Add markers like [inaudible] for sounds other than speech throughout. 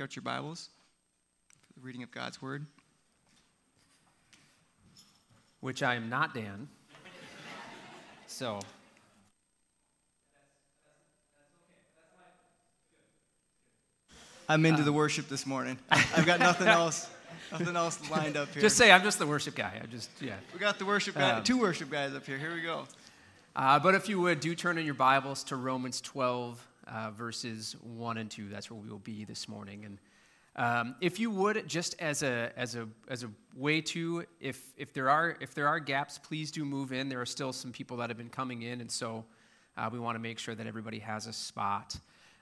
take out your Bibles for the reading of God's Word. Which I am not, Dan. so. I'm into the worship this morning. I've got nothing [laughs] else, nothing else lined up here. Just say I'm just the worship guy. I just yeah. we got the worship guy, Um, two worship guys up here. Here we go. Uh, but if you would, do turn in your Bibles to Romans 12, uh, verses 1 and 2. That's where we will be this morning. And um, if you would, just as a, as a, as a way to, if, if, there are, if there are gaps, please do move in. There are still some people that have been coming in, and so uh, we want to make sure that everybody has a spot.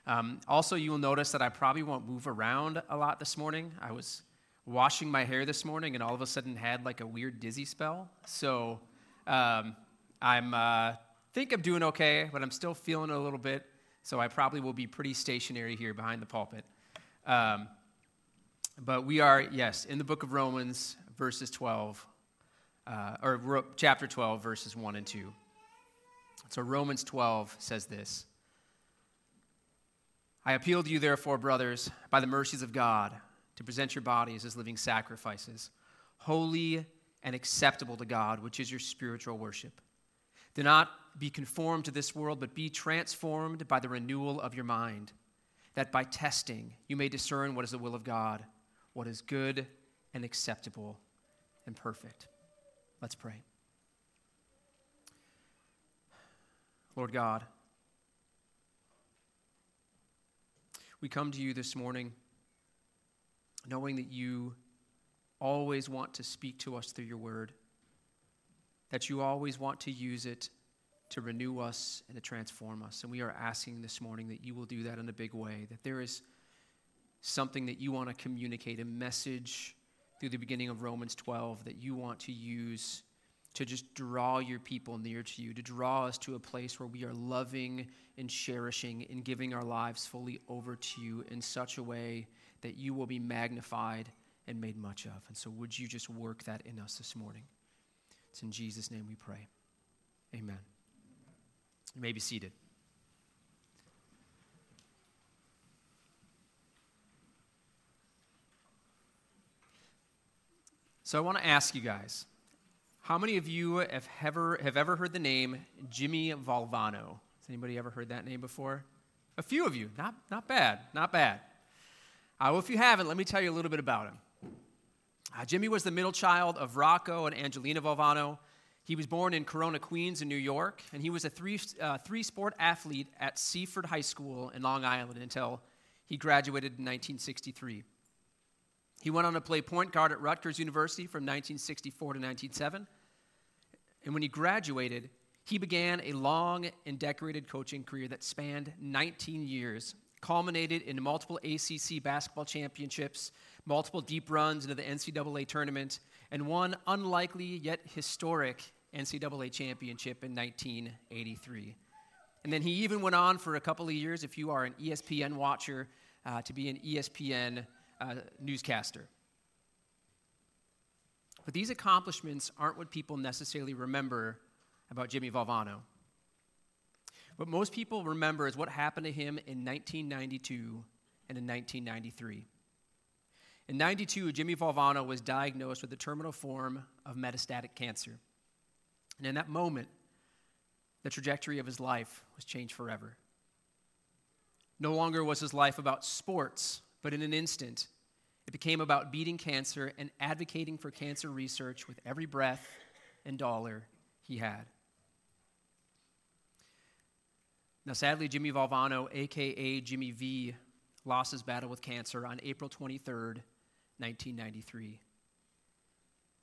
Um, also, you will notice that I probably won't move around a lot this morning. I was washing my hair this morning and all of a sudden had like a weird dizzy spell. So um, I'm uh, think I'm doing okay, but I'm still feeling a little bit. So I probably will be pretty stationary here behind the pulpit. Um, but we are, yes, in the book of Romans, verses 12, uh, or chapter 12, verses 1 and 2. So Romans 12 says this I appeal to you, therefore, brothers, by the mercies of God, to present your bodies as living sacrifices, holy and acceptable to God, which is your spiritual worship. Do not be conformed to this world, but be transformed by the renewal of your mind, that by testing you may discern what is the will of God, what is good and acceptable and perfect. Let's pray. Lord God, we come to you this morning knowing that you always want to speak to us through your word, that you always want to use it to renew us and to transform us. And we are asking this morning that you will do that in a big way, that there is something that you want to communicate, a message through the beginning of Romans 12 that you want to use to just draw your people near to you, to draw us to a place where we are loving and cherishing and giving our lives fully over to you in such a way that you will be magnified and made much of. And so, would you just work that in us this morning? It's in Jesus' name we pray. Amen. You may be seated. So I want to ask you guys, how many of you have ever, have ever heard the name Jimmy Valvano? Has anybody ever heard that name before? A few of you. Not, not bad. Not bad. Uh, well, if you haven't, let me tell you a little bit about him. Uh, Jimmy was the middle child of Rocco and Angelina Valvano. He was born in Corona, Queens, in New York, and he was a three, uh, three sport athlete at Seaford High School in Long Island until he graduated in 1963. He went on to play point guard at Rutgers University from 1964 to 1907. And when he graduated, he began a long and decorated coaching career that spanned 19 years, culminated in multiple ACC basketball championships, multiple deep runs into the NCAA tournament, and one unlikely yet historic NCAA championship in 1983. And then he even went on for a couple of years, if you are an ESPN watcher, uh, to be an ESPN uh, newscaster. But these accomplishments aren't what people necessarily remember about Jimmy Valvano. What most people remember is what happened to him in 1992 and in 1993. In 92, Jimmy Valvano was diagnosed with a terminal form of metastatic cancer. And in that moment, the trajectory of his life was changed forever. No longer was his life about sports, but in an instant, it became about beating cancer and advocating for cancer research with every breath and dollar he had. Now, sadly, Jimmy Valvano, aka Jimmy V, lost his battle with cancer on April 23rd, 1993.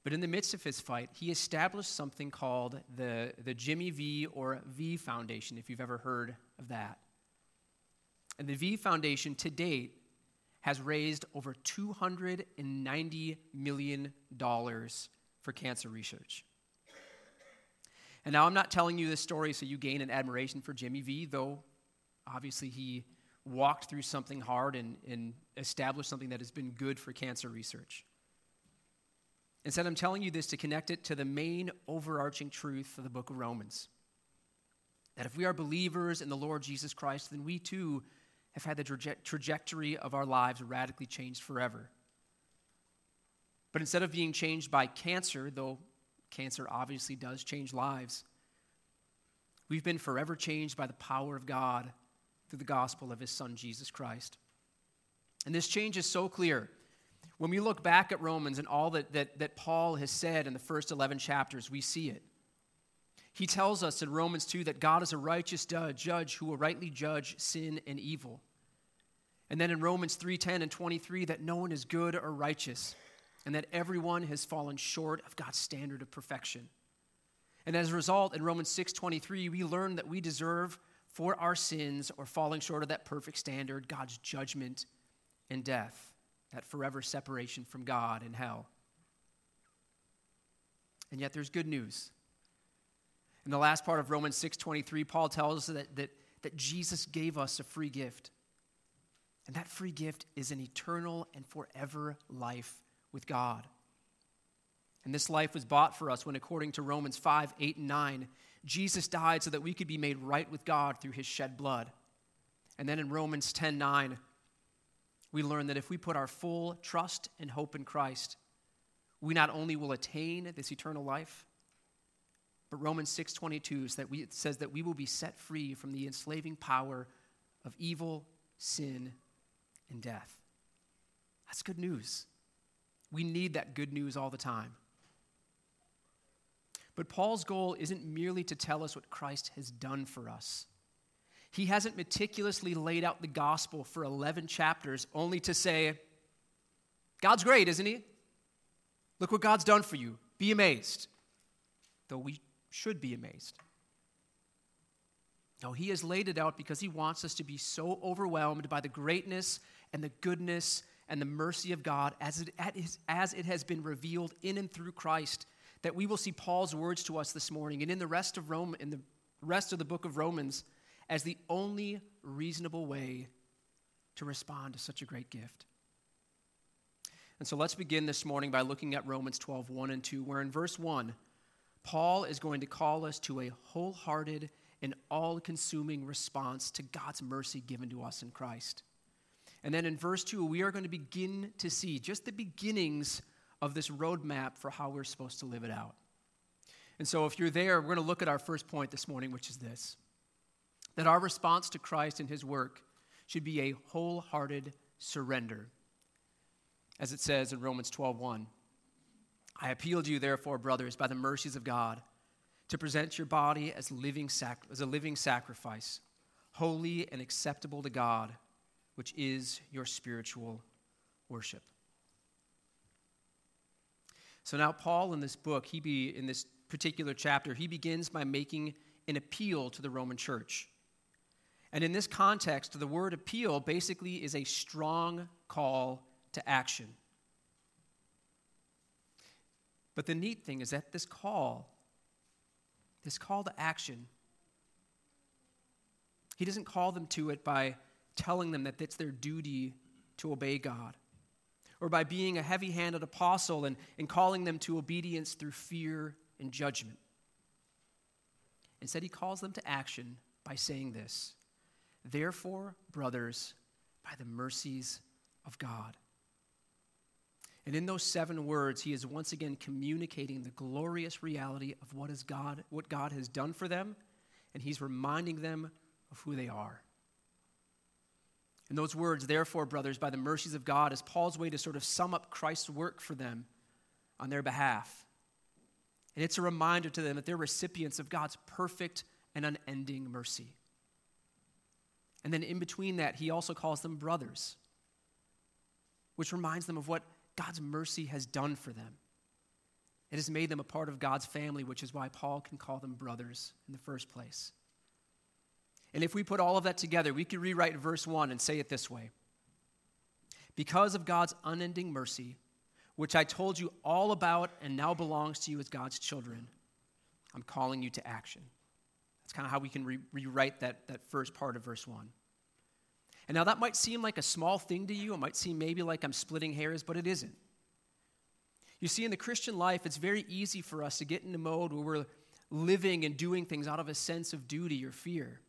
But in the midst of his fight, he established something called the, the Jimmy V or V Foundation, if you've ever heard of that. And the V Foundation to date has raised over $290 million for cancer research. And now I'm not telling you this story so you gain an admiration for Jimmy V, though obviously he walked through something hard and, and established something that has been good for cancer research. Instead, I'm telling you this to connect it to the main overarching truth of the book of Romans. That if we are believers in the Lord Jesus Christ, then we too have had the traje- trajectory of our lives radically changed forever. But instead of being changed by cancer, though cancer obviously does change lives, we've been forever changed by the power of God through the gospel of his son, Jesus Christ. And this change is so clear. When we look back at Romans and all that, that, that Paul has said in the first 11 chapters, we see it. He tells us in Romans 2 that God is a righteous judge who will rightly judge sin and evil. And then in Romans 3:10 and 23 that no one is good or righteous and that everyone has fallen short of God's standard of perfection. And as a result in Romans 6:23 we learn that we deserve for our sins or falling short of that perfect standard God's judgment and death, that forever separation from God and hell. And yet there's good news. In the last part of Romans 6:23, Paul tells us that, that, that Jesus gave us a free gift. And that free gift is an eternal and forever life with God. And this life was bought for us when, according to Romans 5, 8, and 9, Jesus died so that we could be made right with God through his shed blood. And then in Romans 10, 9, we learn that if we put our full trust and hope in Christ, we not only will attain this eternal life, but Romans 6:22 says that we, says that we will be set free from the enslaving power of evil, sin, and death. That's good news. We need that good news all the time. But Paul's goal isn't merely to tell us what Christ has done for us. He hasn't meticulously laid out the gospel for 11 chapters only to say, God's great, isn't he? Look what God's done for you. Be amazed. Though we should be amazed. No, he has laid it out because he wants us to be so overwhelmed by the greatness and the goodness and the mercy of God as it, as it has been revealed in and through Christ that we will see Paul's words to us this morning and in the rest of Rome in the rest of the book of Romans as the only reasonable way to respond to such a great gift. And so let's begin this morning by looking at Romans 12, 1 and 2, where in verse 1, Paul is going to call us to a wholehearted and all consuming response to God's mercy given to us in Christ. And then in verse 2, we are going to begin to see just the beginnings of this roadmap for how we're supposed to live it out. And so, if you're there, we're going to look at our first point this morning, which is this that our response to Christ and his work should be a wholehearted surrender. As it says in Romans 12 1. I appeal to you, therefore, brothers, by the mercies of God, to present your body as, living sac- as a living sacrifice, holy and acceptable to God, which is your spiritual worship. So now, Paul, in this book, he be in this particular chapter, he begins by making an appeal to the Roman church. And in this context, the word appeal basically is a strong call to action. But the neat thing is that this call, this call to action, he doesn't call them to it by telling them that it's their duty to obey God or by being a heavy handed apostle and, and calling them to obedience through fear and judgment. Instead, he calls them to action by saying this Therefore, brothers, by the mercies of God. And in those seven words, he is once again communicating the glorious reality of what, is God, what God has done for them, and he's reminding them of who they are. And those words, therefore, brothers, by the mercies of God, is Paul's way to sort of sum up Christ's work for them on their behalf. And it's a reminder to them that they're recipients of God's perfect and unending mercy. And then in between that, he also calls them brothers, which reminds them of what God's mercy has done for them. It has made them a part of God's family, which is why Paul can call them brothers in the first place. And if we put all of that together, we could rewrite verse 1 and say it this way Because of God's unending mercy, which I told you all about and now belongs to you as God's children, I'm calling you to action. That's kind of how we can re- rewrite that, that first part of verse 1. And now that might seem like a small thing to you. It might seem maybe like I'm splitting hairs, but it isn't. You see, in the Christian life, it's very easy for us to get in a mode where we're living and doing things out of a sense of duty or fear.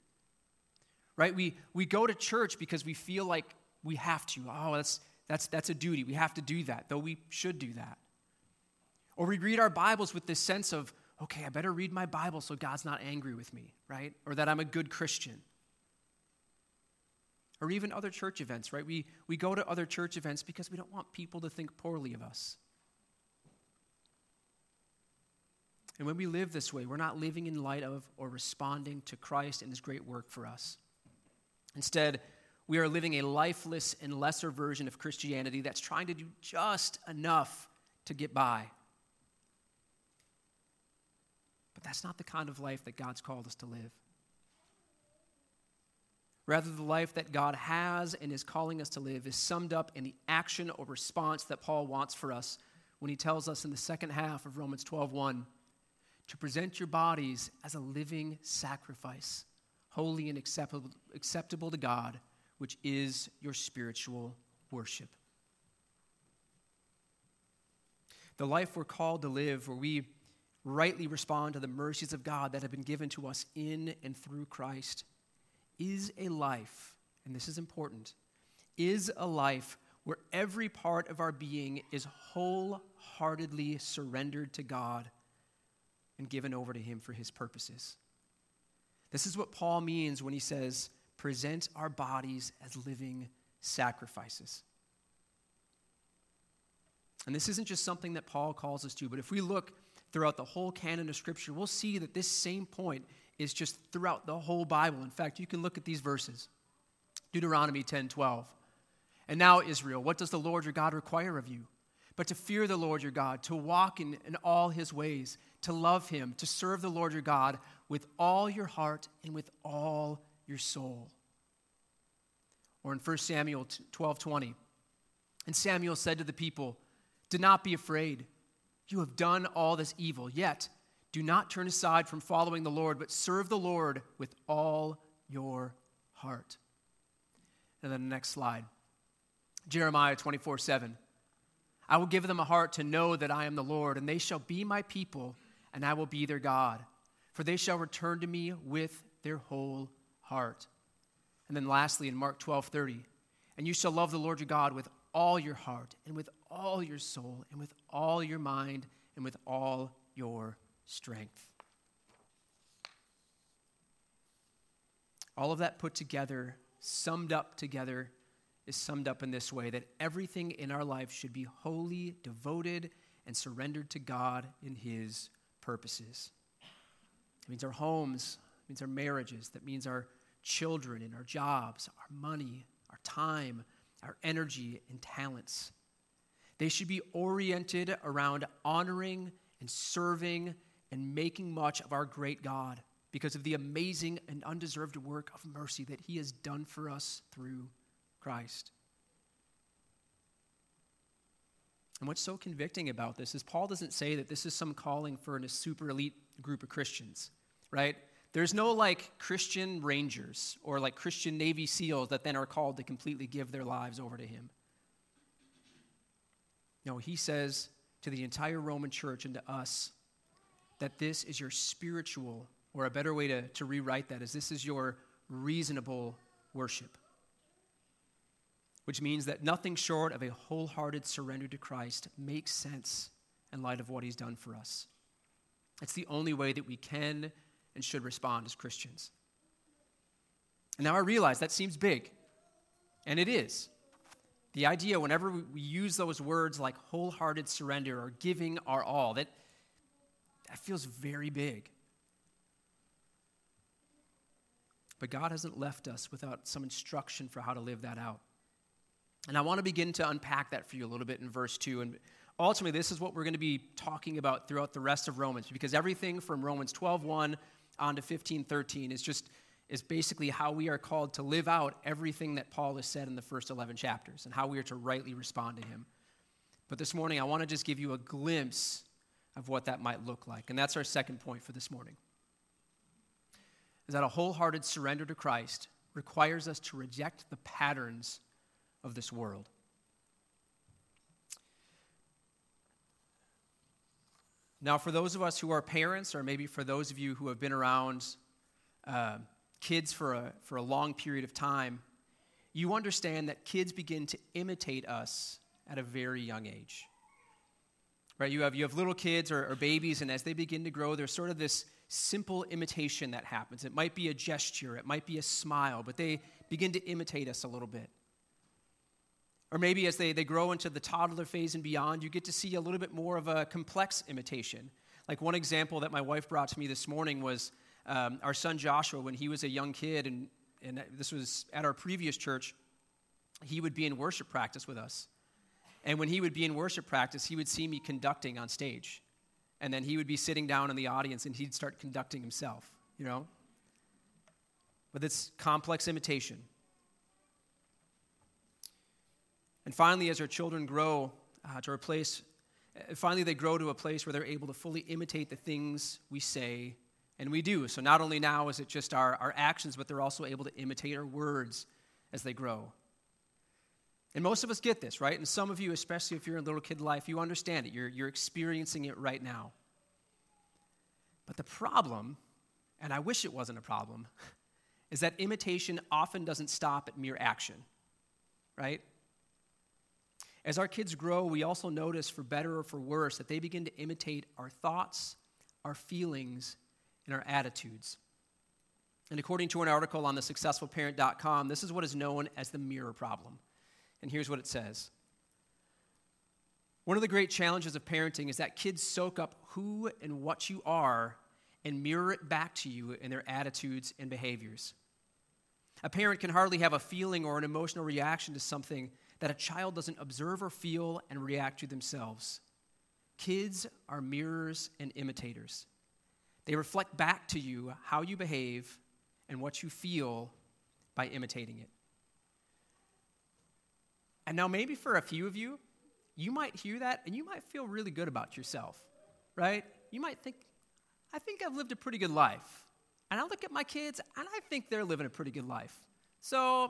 right? We, we go to church because we feel like we have to. Oh, that's, that's, that's a duty. We have to do that, though we should do that. Or we read our Bibles with this sense of, okay, I better read my Bible so God's not angry with me, right? Or that I'm a good Christian. Or even other church events, right? We, we go to other church events because we don't want people to think poorly of us. And when we live this way, we're not living in light of or responding to Christ and his great work for us. Instead, we are living a lifeless and lesser version of Christianity that's trying to do just enough to get by. But that's not the kind of life that God's called us to live. Rather, the life that God has and is calling us to live is summed up in the action or response that Paul wants for us when he tells us in the second half of Romans 12:1 to present your bodies as a living sacrifice, holy and acceptable, acceptable to God, which is your spiritual worship. The life we're called to live, where we rightly respond to the mercies of God that have been given to us in and through Christ, is a life, and this is important, is a life where every part of our being is wholeheartedly surrendered to God and given over to Him for His purposes. This is what Paul means when he says, present our bodies as living sacrifices. And this isn't just something that Paul calls us to, but if we look throughout the whole canon of Scripture, we'll see that this same point is just throughout the whole Bible. In fact, you can look at these verses Deuteronomy 10 12. And now, Israel, what does the Lord your God require of you? But to fear the Lord your God, to walk in, in all his ways, to love him, to serve the Lord your God with all your heart and with all your soul. Or in 1 Samuel 12 20. And Samuel said to the people, Do not be afraid. You have done all this evil, yet do not turn aside from following the Lord, but serve the Lord with all your heart. And then the next slide Jeremiah 24 7. I will give them a heart to know that I am the Lord, and they shall be my people, and I will be their God. For they shall return to me with their whole heart. And then lastly, in Mark 12 30, and you shall love the Lord your God with all your heart, and with all your soul, and with all your mind, and with all your strength. All of that put together, summed up together, is summed up in this way that everything in our life should be wholly devoted and surrendered to God in His purposes. It means our homes, it means our marriages, that means our children and our jobs, our money, our time, our energy and talents. They should be oriented around honoring and serving and making much of our great God because of the amazing and undeserved work of mercy that He has done for us through Christ. And what's so convicting about this is Paul doesn't say that this is some calling for a super elite group of Christians, right? There's no like Christian Rangers or like Christian Navy SEALs that then are called to completely give their lives over to him. No, he says to the entire Roman church and to us that this is your spiritual, or a better way to, to rewrite that is this is your reasonable worship which means that nothing short of a wholehearted surrender to Christ makes sense in light of what he's done for us. It's the only way that we can and should respond as Christians. And now I realize that seems big, and it is. The idea, whenever we use those words like wholehearted surrender or giving our all, that, that feels very big. But God hasn't left us without some instruction for how to live that out. And I want to begin to unpack that for you a little bit in verse 2. And ultimately, this is what we're going to be talking about throughout the rest of Romans, because everything from Romans 12 1 on to 15 13 is just is basically how we are called to live out everything that Paul has said in the first 11 chapters and how we are to rightly respond to him. But this morning, I want to just give you a glimpse of what that might look like. And that's our second point for this morning. Is that a wholehearted surrender to Christ requires us to reject the patterns of this world. Now, for those of us who are parents, or maybe for those of you who have been around uh, kids for a, for a long period of time, you understand that kids begin to imitate us at a very young age. Right? You have, you have little kids or, or babies, and as they begin to grow, there's sort of this simple imitation that happens. It might be a gesture, it might be a smile, but they begin to imitate us a little bit. Or maybe as they, they grow into the toddler phase and beyond, you get to see a little bit more of a complex imitation. Like one example that my wife brought to me this morning was um, our son Joshua, when he was a young kid, and, and this was at our previous church, he would be in worship practice with us. And when he would be in worship practice, he would see me conducting on stage. And then he would be sitting down in the audience and he'd start conducting himself, you know? But it's complex imitation. And finally, as our children grow uh, to a place, uh, finally they grow to a place where they're able to fully imitate the things we say and we do. So not only now is it just our, our actions, but they're also able to imitate our words as they grow. And most of us get this, right? And some of you, especially if you're in little kid life, you understand it. You're, you're experiencing it right now. But the problem, and I wish it wasn't a problem, [laughs] is that imitation often doesn't stop at mere action, right? As our kids grow, we also notice, for better or for worse, that they begin to imitate our thoughts, our feelings, and our attitudes. And according to an article on the thesuccessfulparent.com, this is what is known as the mirror problem. And here's what it says One of the great challenges of parenting is that kids soak up who and what you are and mirror it back to you in their attitudes and behaviors. A parent can hardly have a feeling or an emotional reaction to something that a child doesn't observe or feel and react to themselves. Kids are mirrors and imitators. They reflect back to you how you behave and what you feel by imitating it. And now, maybe for a few of you, you might hear that and you might feel really good about yourself, right? You might think, I think I've lived a pretty good life. And I look at my kids and I think they're living a pretty good life. So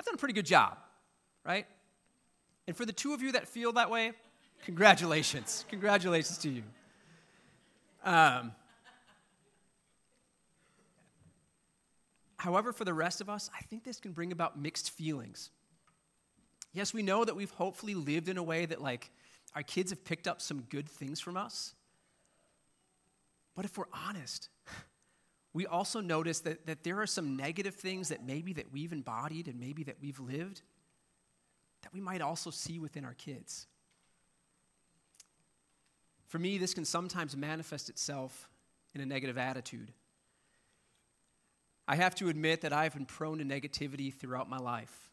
I've done a pretty good job right? And for the two of you that feel that way, congratulations. [laughs] congratulations to you. Um, however, for the rest of us, I think this can bring about mixed feelings. Yes, we know that we've hopefully lived in a way that, like, our kids have picked up some good things from us. But if we're honest, we also notice that, that there are some negative things that maybe that we've embodied and maybe that we've lived that we might also see within our kids. For me, this can sometimes manifest itself in a negative attitude. I have to admit that I've been prone to negativity throughout my life,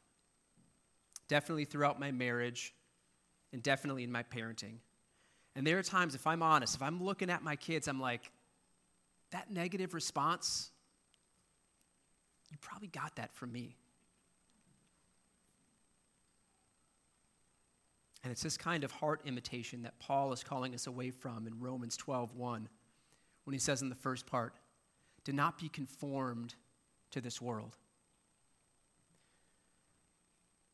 definitely throughout my marriage, and definitely in my parenting. And there are times, if I'm honest, if I'm looking at my kids, I'm like, that negative response, you probably got that from me. And it's this kind of heart imitation that Paul is calling us away from in Romans 12:1 when he says in the first part, "Do not be conformed to this world."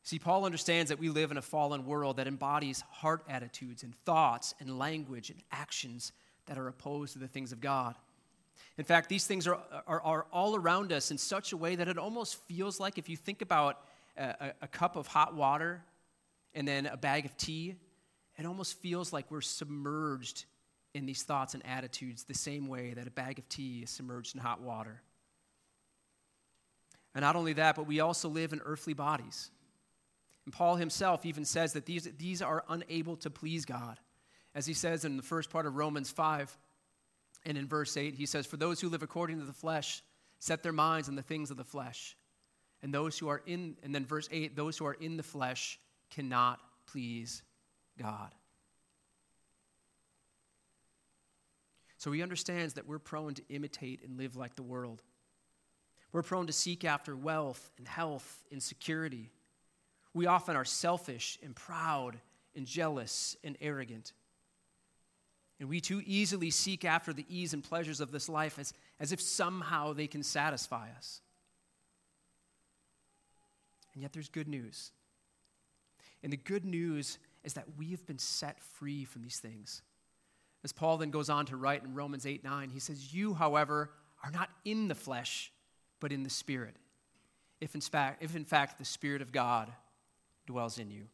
See, Paul understands that we live in a fallen world that embodies heart attitudes and thoughts and language and actions that are opposed to the things of God. In fact, these things are, are, are all around us in such a way that it almost feels like if you think about a, a cup of hot water and then a bag of tea, it almost feels like we're submerged in these thoughts and attitudes the same way that a bag of tea is submerged in hot water. And not only that, but we also live in earthly bodies. And Paul himself even says that these, these are unable to please God. As he says in the first part of Romans 5 and in verse 8, he says, For those who live according to the flesh set their minds on the things of the flesh. And those who are in, and then verse 8, those who are in the flesh cannot please God. So he understands that we're prone to imitate and live like the world. We're prone to seek after wealth and health and security. We often are selfish and proud and jealous and arrogant. And we too easily seek after the ease and pleasures of this life as, as if somehow they can satisfy us. And yet there's good news. And the good news is that we have been set free from these things. As Paul then goes on to write in Romans 8 9, he says, You, however, are not in the flesh, but in the Spirit, if in fact, if in fact the Spirit of God dwells in you.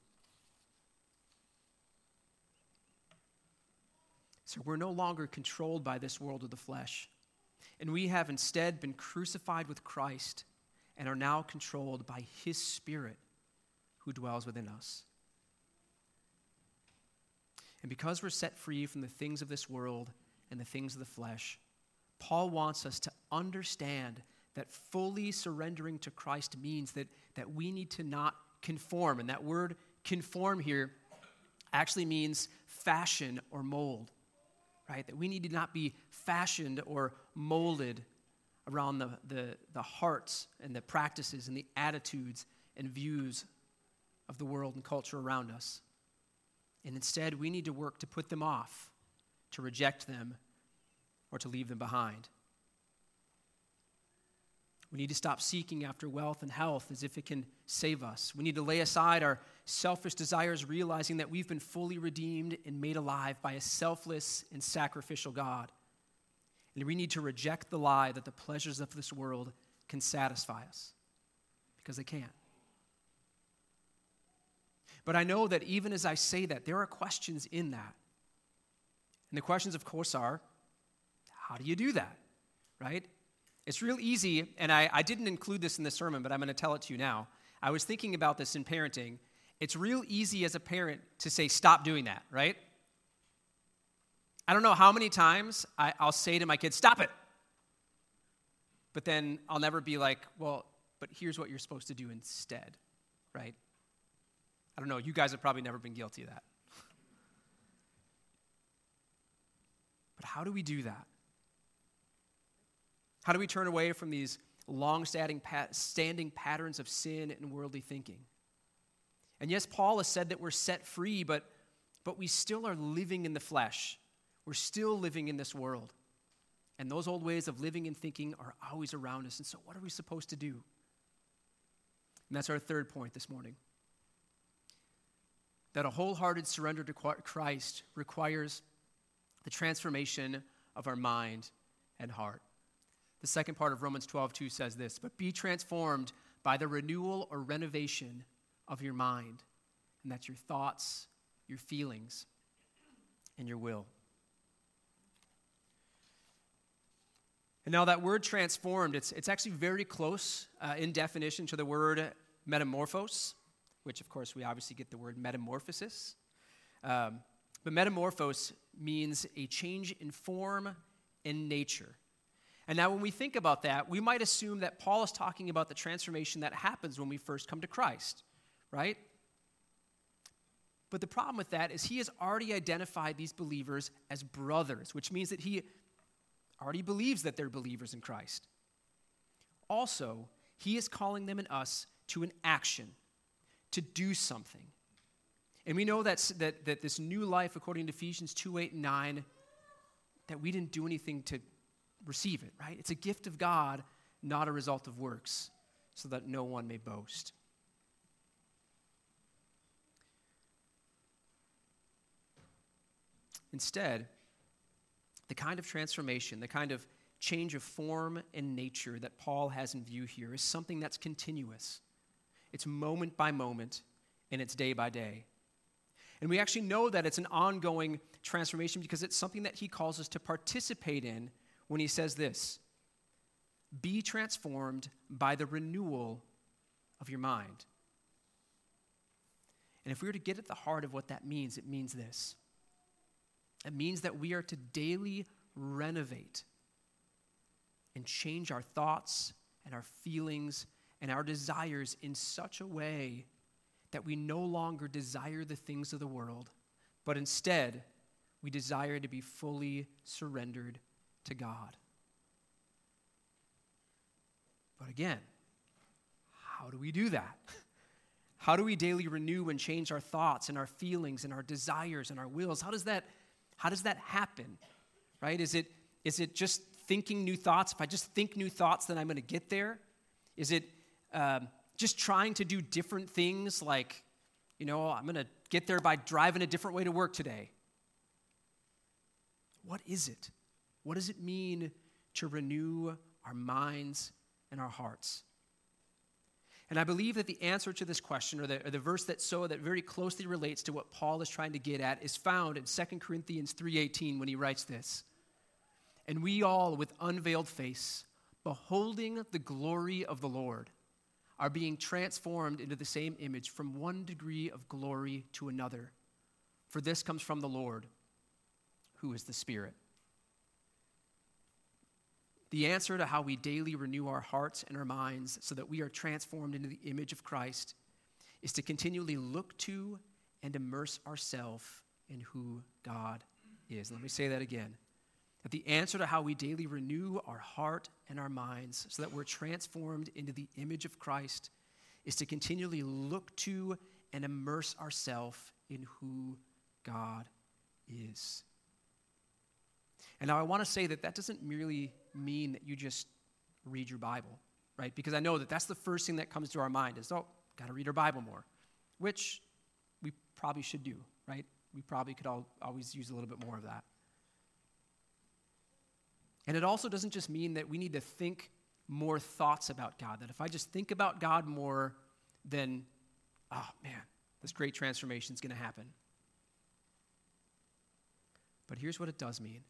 So we're no longer controlled by this world of the flesh. And we have instead been crucified with Christ and are now controlled by his Spirit who dwells within us. And because we're set free from the things of this world and the things of the flesh, Paul wants us to understand that fully surrendering to Christ means that, that we need to not conform. And that word conform here actually means fashion or mold right? That we need to not be fashioned or molded around the, the, the hearts and the practices and the attitudes and views of the world and culture around us. And instead, we need to work to put them off, to reject them, or to leave them behind. We need to stop seeking after wealth and health as if it can save us. We need to lay aside our selfish desires, realizing that we've been fully redeemed and made alive by a selfless and sacrificial God. And we need to reject the lie that the pleasures of this world can satisfy us, because they can't. But I know that even as I say that, there are questions in that. And the questions, of course, are how do you do that? Right? It's real easy, and I, I didn't include this in the sermon, but I'm going to tell it to you now. I was thinking about this in parenting. It's real easy as a parent to say, stop doing that, right? I don't know how many times I, I'll say to my kids, stop it. But then I'll never be like, well, but here's what you're supposed to do instead, right? I don't know. You guys have probably never been guilty of that. But how do we do that? How do we turn away from these long standing patterns of sin and worldly thinking? And yes, Paul has said that we're set free, but, but we still are living in the flesh. We're still living in this world. And those old ways of living and thinking are always around us. And so, what are we supposed to do? And that's our third point this morning. That a wholehearted surrender to Christ requires the transformation of our mind and heart. The second part of Romans 12, 2 says this But be transformed by the renewal or renovation of your mind. And that's your thoughts, your feelings, and your will. And now, that word transformed, it's, it's actually very close uh, in definition to the word metamorphos, which, of course, we obviously get the word metamorphosis. Um, but metamorphos means a change in form and nature. And now, when we think about that, we might assume that Paul is talking about the transformation that happens when we first come to Christ, right? But the problem with that is he has already identified these believers as brothers, which means that he already believes that they're believers in Christ. Also, he is calling them and us to an action, to do something. And we know that, that, that this new life, according to Ephesians 2 8 and 9, that we didn't do anything to receive it, right? It's a gift of God, not a result of works, so that no one may boast. Instead, the kind of transformation, the kind of change of form and nature that Paul has in view here is something that's continuous. It's moment by moment, and it's day by day. And we actually know that it's an ongoing transformation because it's something that he calls us to participate in when he says this Be transformed by the renewal of your mind. And if we were to get at the heart of what that means, it means this it means that we are to daily renovate and change our thoughts and our feelings and our desires in such a way that we no longer desire the things of the world, but instead we desire to be fully surrendered to God. But again, how do we do that? [laughs] How do we daily renew and change our thoughts and our feelings and our desires and our wills? How does that, how does that happen? Right? Is it, is it just thinking new thoughts? If I just think new thoughts, then I'm going to get there? Is it um, just trying to do different things like, you know, I'm going to get there by driving a different way to work today? What is it? What does it mean to renew our minds and our hearts. And I believe that the answer to this question, or the, or the verse that so that very closely relates to what Paul is trying to get at, is found in 2 Corinthians 3:18 when he writes this. And we all, with unveiled face, beholding the glory of the Lord, are being transformed into the same image from one degree of glory to another. For this comes from the Lord, who is the Spirit. The answer to how we daily renew our hearts and our minds so that we are transformed into the image of Christ is to continually look to and immerse ourselves in who God is. Let me say that again. That the answer to how we daily renew our heart and our minds so that we're transformed into the image of Christ is to continually look to and immerse ourselves in who God is. And now I want to say that that doesn't merely mean that you just read your Bible, right? Because I know that that's the first thing that comes to our mind is, oh, got to read our Bible more, which we probably should do, right? We probably could all, always use a little bit more of that. And it also doesn't just mean that we need to think more thoughts about God, that if I just think about God more, then, oh man, this great transformation is going to happen. But here's what it does mean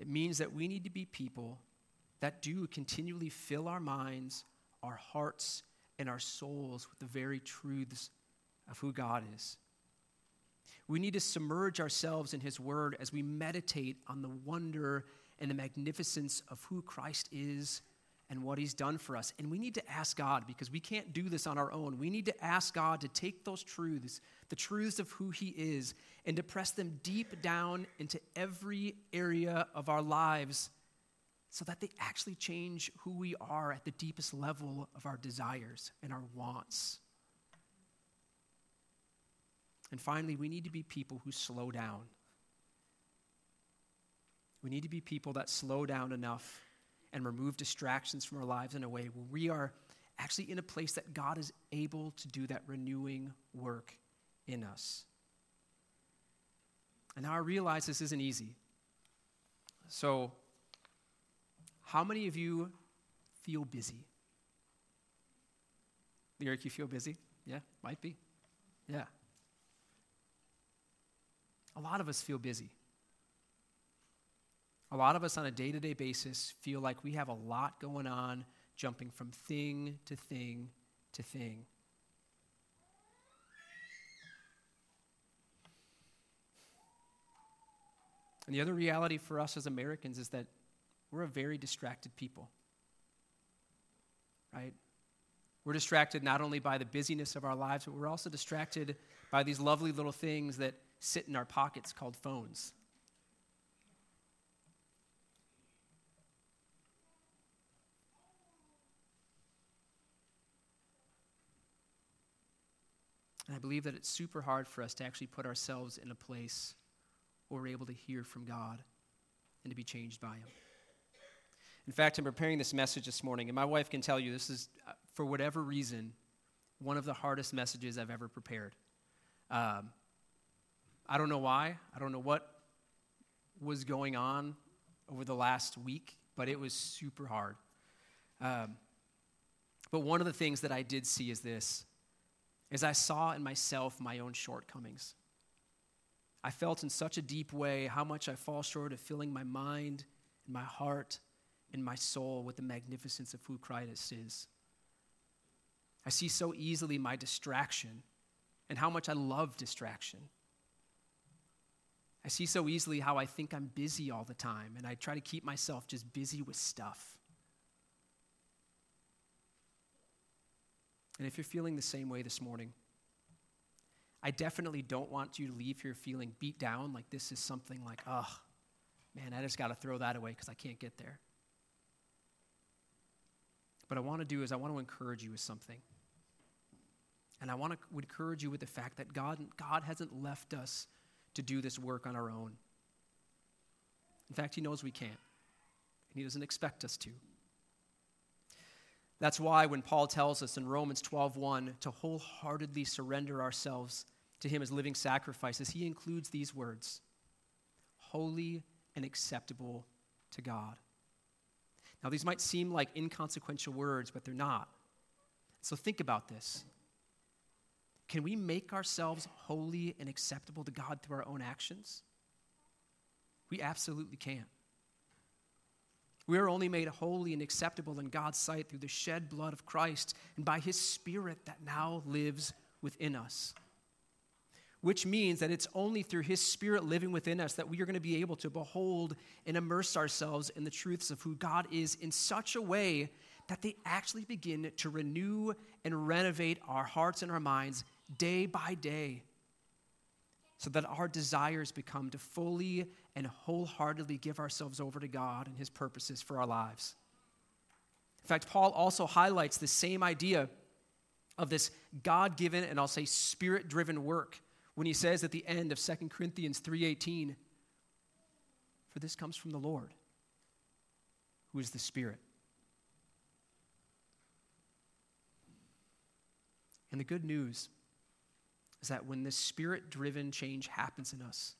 it means that we need to be people that do continually fill our minds, our hearts, and our souls with the very truths of who God is. We need to submerge ourselves in His Word as we meditate on the wonder and the magnificence of who Christ is and what He's done for us. And we need to ask God, because we can't do this on our own, we need to ask God to take those truths, the truths of who He is, and to press them deep down into every area of our lives so that they actually change who we are at the deepest level of our desires and our wants. And finally, we need to be people who slow down. We need to be people that slow down enough and remove distractions from our lives in a way where we are actually in a place that God is able to do that renewing work in us. And now I realize this isn't easy. So, how many of you feel busy? Eric, you feel busy? Yeah, might be. Yeah. A lot of us feel busy. A lot of us on a day to day basis feel like we have a lot going on, jumping from thing to thing to thing. And the other reality for us as Americans is that we're a very distracted people. Right? We're distracted not only by the busyness of our lives, but we're also distracted by these lovely little things that sit in our pockets called phones. And I believe that it's super hard for us to actually put ourselves in a place where we're able to hear from God and to be changed by Him. In fact, I'm preparing this message this morning, and my wife can tell you this is, uh, for whatever reason, one of the hardest messages I've ever prepared. Um, I don't know why. I don't know what was going on over the last week, but it was super hard. Um, but one of the things that I did see is this is I saw in myself my own shortcomings. I felt in such a deep way how much I fall short of filling my mind and my heart and my soul with the magnificence of who Christ is. I see so easily my distraction and how much I love distraction. I see so easily how I think I'm busy all the time and I try to keep myself just busy with stuff. And if you're feeling the same way this morning, I definitely don't want you to leave here feeling beat down like this is something like, oh, man, I just got to throw that away because I can't get there. What I want to do is I want to encourage you with something. And I want to encourage you with the fact that God, God hasn't left us to do this work on our own. In fact, He knows we can't, and He doesn't expect us to. That's why when Paul tells us in Romans 12:1 to wholeheartedly surrender ourselves to him as living sacrifices, he includes these words: holy and acceptable to God. Now, these might seem like inconsequential words, but they're not. So think about this. Can we make ourselves holy and acceptable to God through our own actions? We absolutely can. We are only made holy and acceptable in God's sight through the shed blood of Christ and by his Spirit that now lives within us. Which means that it's only through his Spirit living within us that we are going to be able to behold and immerse ourselves in the truths of who God is in such a way that they actually begin to renew and renovate our hearts and our minds day by day so that our desires become to fully and wholeheartedly give ourselves over to God and His purposes for our lives. In fact, Paul also highlights the same idea of this God given and I'll say spirit driven work when he says at the end of 2 Corinthians 3:18 for this comes from the Lord who is the spirit and the good news is that when this spirit driven change happens in us,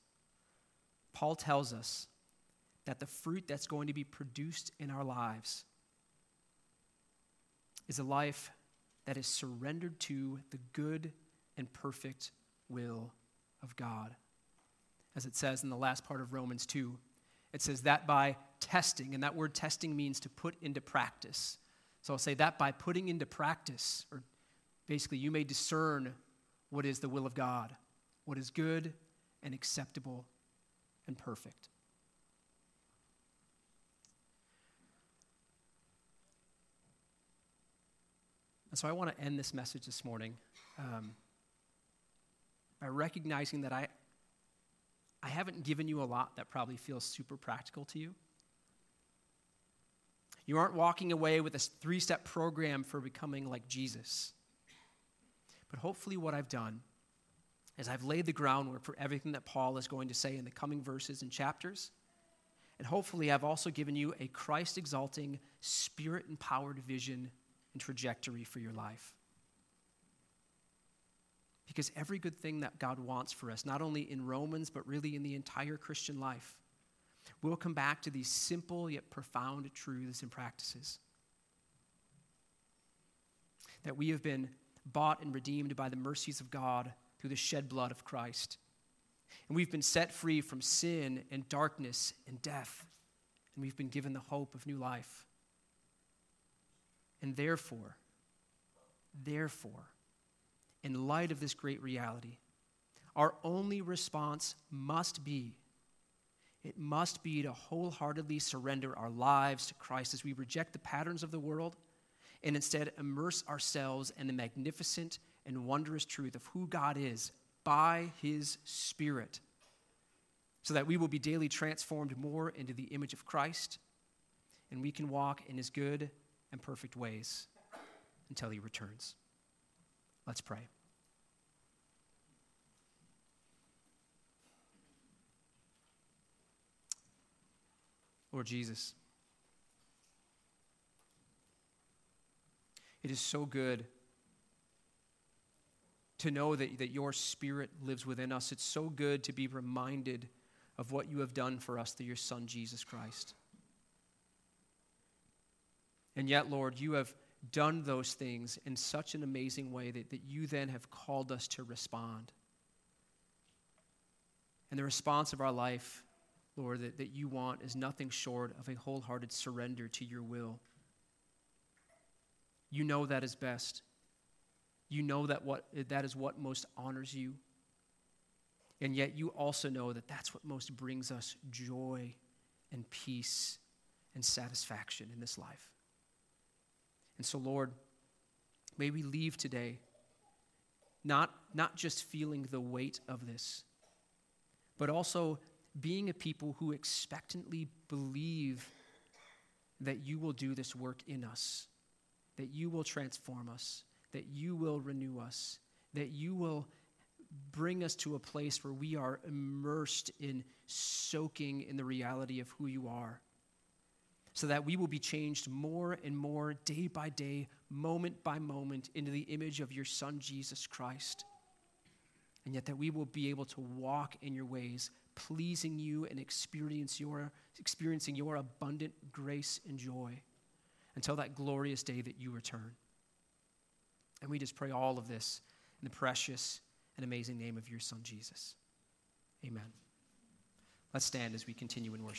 Paul tells us that the fruit that's going to be produced in our lives is a life that is surrendered to the good and perfect will of God. As it says in the last part of Romans 2, it says that by testing, and that word testing means to put into practice. So I'll say that by putting into practice, or basically, you may discern what is the will of God, what is good and acceptable and perfect. And so I want to end this message this morning um, by recognizing that I, I haven't given you a lot that probably feels super practical to you. You aren't walking away with a three step program for becoming like Jesus. But hopefully, what I've done is I've laid the groundwork for everything that Paul is going to say in the coming verses and chapters. And hopefully, I've also given you a Christ exalting, spirit empowered vision and trajectory for your life. Because every good thing that God wants for us, not only in Romans, but really in the entire Christian life, will come back to these simple yet profound truths and practices. That we have been bought and redeemed by the mercies of God through the shed blood of Christ. And we've been set free from sin and darkness and death. And we've been given the hope of new life. And therefore, therefore, in light of this great reality, our only response must be it must be to wholeheartedly surrender our lives to Christ as we reject the patterns of the world and instead immerse ourselves in the magnificent and wondrous truth of who God is by His Spirit, so that we will be daily transformed more into the image of Christ and we can walk in His good and perfect ways until He returns. Let's pray. Lord Jesus. It is so good to know that, that your spirit lives within us. It's so good to be reminded of what you have done for us through your Son, Jesus Christ. And yet, Lord, you have done those things in such an amazing way that, that you then have called us to respond. And the response of our life, Lord, that, that you want is nothing short of a wholehearted surrender to your will. You know that is best. You know that what, that is what most honors you. And yet you also know that that's what most brings us joy and peace and satisfaction in this life. And so, Lord, may we leave today not, not just feeling the weight of this, but also being a people who expectantly believe that you will do this work in us that you will transform us, that you will renew us, that you will bring us to a place where we are immersed in soaking in the reality of who you are. So that we will be changed more and more, day by day, moment by moment, into the image of your Son, Jesus Christ. And yet, that we will be able to walk in your ways, pleasing you and experience your, experiencing your abundant grace and joy. Until that glorious day that you return. And we just pray all of this in the precious and amazing name of your Son, Jesus. Amen. Let's stand as we continue in worship.